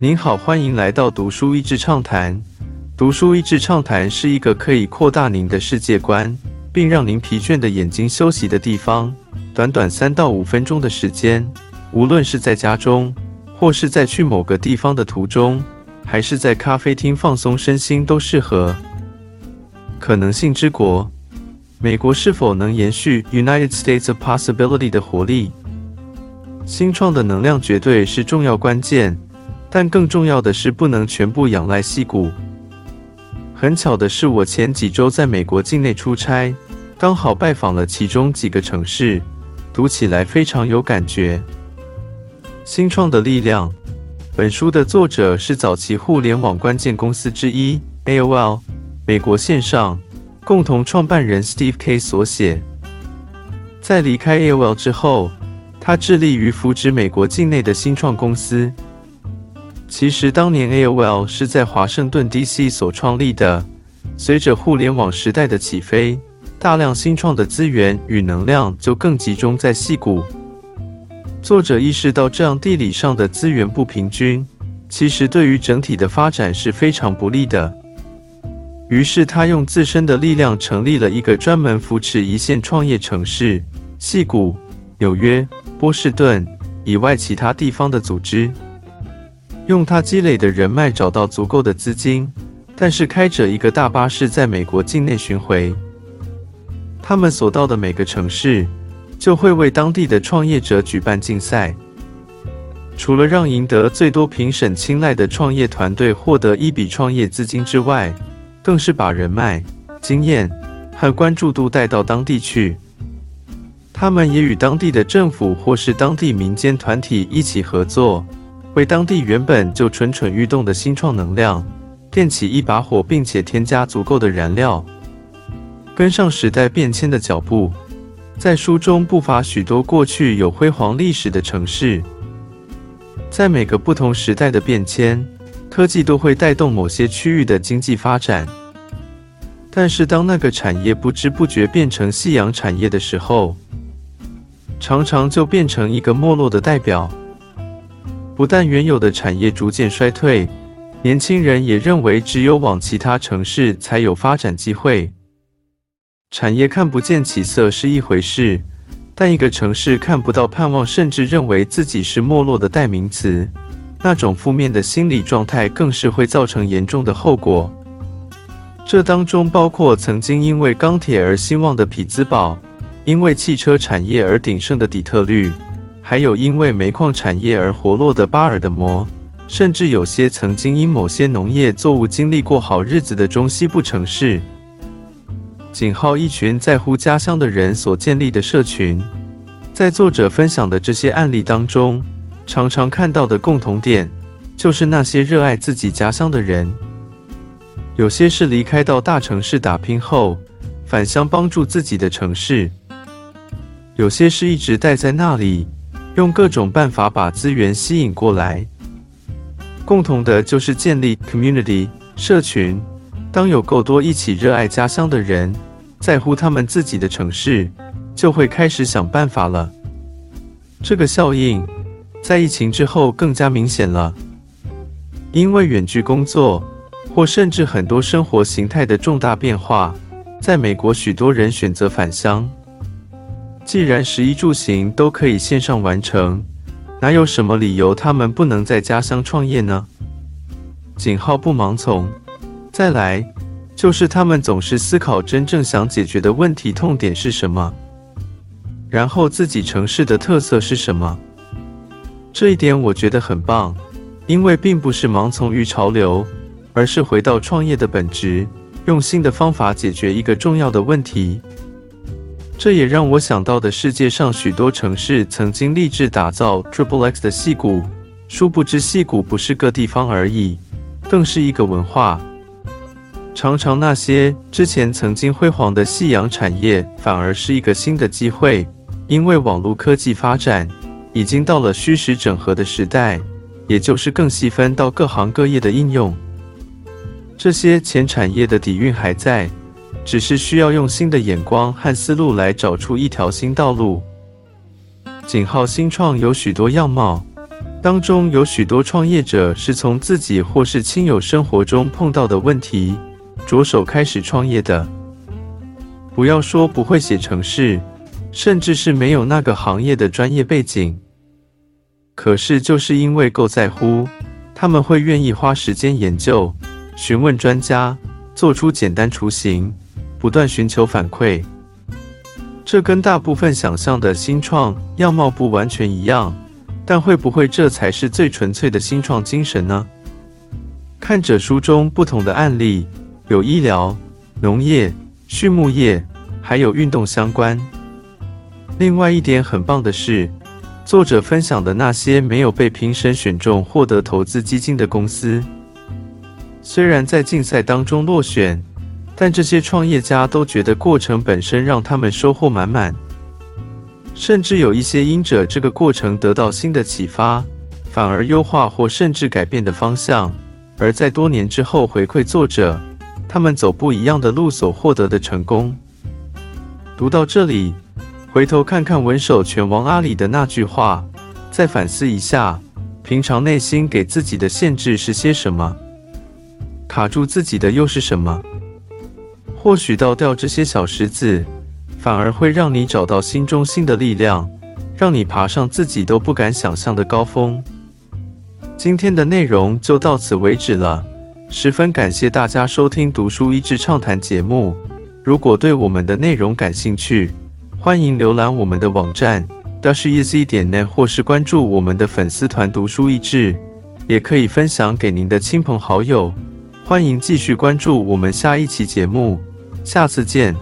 您好，欢迎来到读书益智畅谈。读书益智畅谈是一个可以扩大您的世界观，并让您疲倦的眼睛休息的地方。短短三到五分钟的时间，无论是在家中，或是在去某个地方的途中，还是在咖啡厅放松身心，都适合。可能性之国，美国是否能延续 United States of Possibility 的活力？新创的能量绝对是重要关键，但更重要的是不能全部仰赖戏股。很巧的是，我前几周在美国境内出差，刚好拜访了其中几个城市，读起来非常有感觉。新创的力量，本书的作者是早期互联网关键公司之一 AOL 美国线上共同创办人 Steve K 所写。在离开 AOL 之后。他致力于扶植美国境内的新创公司。其实，当年 AOL 是在华盛顿 DC 所创立的。随着互联网时代的起飞，大量新创的资源与能量就更集中在戏谷。作者意识到，这样地理上的资源不平均，其实对于整体的发展是非常不利的。于是，他用自身的力量成立了一个专门扶持一线创业城市——戏谷。纽约、波士顿以外其他地方的组织，用他积累的人脉找到足够的资金，但是开着一个大巴士在美国境内巡回。他们所到的每个城市，就会为当地的创业者举办竞赛。除了让赢得最多评审青睐的创业团队获得一笔创业资金之外，更是把人脉、经验和关注度带到当地去。他们也与当地的政府或是当地民间团体一起合作，为当地原本就蠢蠢欲动的新创能量点起一把火，并且添加足够的燃料，跟上时代变迁的脚步。在书中不乏许多过去有辉煌历史的城市，在每个不同时代的变迁，科技都会带动某些区域的经济发展。但是当那个产业不知不觉变成夕阳产业的时候，常常就变成一个没落的代表。不但原有的产业逐渐衰退，年轻人也认为只有往其他城市才有发展机会。产业看不见起色是一回事，但一个城市看不到盼望，甚至认为自己是没落的代名词，那种负面的心理状态更是会造成严重的后果。这当中包括曾经因为钢铁而兴旺的匹兹堡。因为汽车产业而鼎盛的底特律，还有因为煤矿产业而活络的巴尔的摩，甚至有些曾经因某些农业作物经历过好日子的中西部城市，仅靠一群在乎家乡的人所建立的社群。在作者分享的这些案例当中，常常看到的共同点，就是那些热爱自己家乡的人，有些是离开到大城市打拼后，返乡帮助自己的城市。有些是一直待在那里，用各种办法把资源吸引过来。共同的就是建立 community 社群。当有够多一起热爱家乡的人，在乎他们自己的城市，就会开始想办法了。这个效应在疫情之后更加明显了，因为远距工作，或甚至很多生活形态的重大变化，在美国许多人选择返乡。既然食衣住行都可以线上完成，哪有什么理由他们不能在家乡创业呢？井号不盲从。再来，就是他们总是思考真正想解决的问题痛点是什么，然后自己城市的特色是什么。这一点我觉得很棒，因为并不是盲从于潮流，而是回到创业的本质，用新的方法解决一个重要的问题。这也让我想到的世界上许多城市曾经立志打造 Triple X 的戏骨，殊不知戏骨不是个地方而已，更是一个文化。常常那些之前曾经辉煌的夕阳产业，反而是一个新的机会，因为网络科技发展已经到了虚实整合的时代，也就是更细分到各行各业的应用。这些前产业的底蕴还在。只是需要用新的眼光和思路来找出一条新道路。井号新创有许多样貌，当中有许多创业者是从自己或是亲友生活中碰到的问题着手开始创业的。不要说不会写程式，甚至是没有那个行业的专业背景，可是就是因为够在乎，他们会愿意花时间研究、询问专家，做出简单雏形，不断寻求反馈。这跟大部分想象的新创样貌不完全一样。但会不会这才是最纯粹的新创精神呢？看着书中不同的案例，有医疗、农业、畜牧业，还有运动相关。另外一点很棒的是，作者分享的那些没有被评审选中获得投资基金的公司，虽然在竞赛当中落选，但这些创业家都觉得过程本身让他们收获满满。甚至有一些因着这个过程得到新的启发，反而优化或甚至改变的方向，而在多年之后回馈作者，他们走不一样的路所获得的成功。读到这里，回头看看文手拳王阿里的那句话，再反思一下，平常内心给自己的限制是些什么？卡住自己的又是什么？或许倒掉这些小石子。反而会让你找到心中新的力量，让你爬上自己都不敢想象的高峰。今天的内容就到此为止了，十分感谢大家收听《读书益智畅谈》节目。如果对我们的内容感兴趣，欢迎浏览我们的网站 dashes 点 net，或是关注我们的粉丝团“读书益智”，也可以分享给您的亲朋好友。欢迎继续关注我们下一期节目，下次见。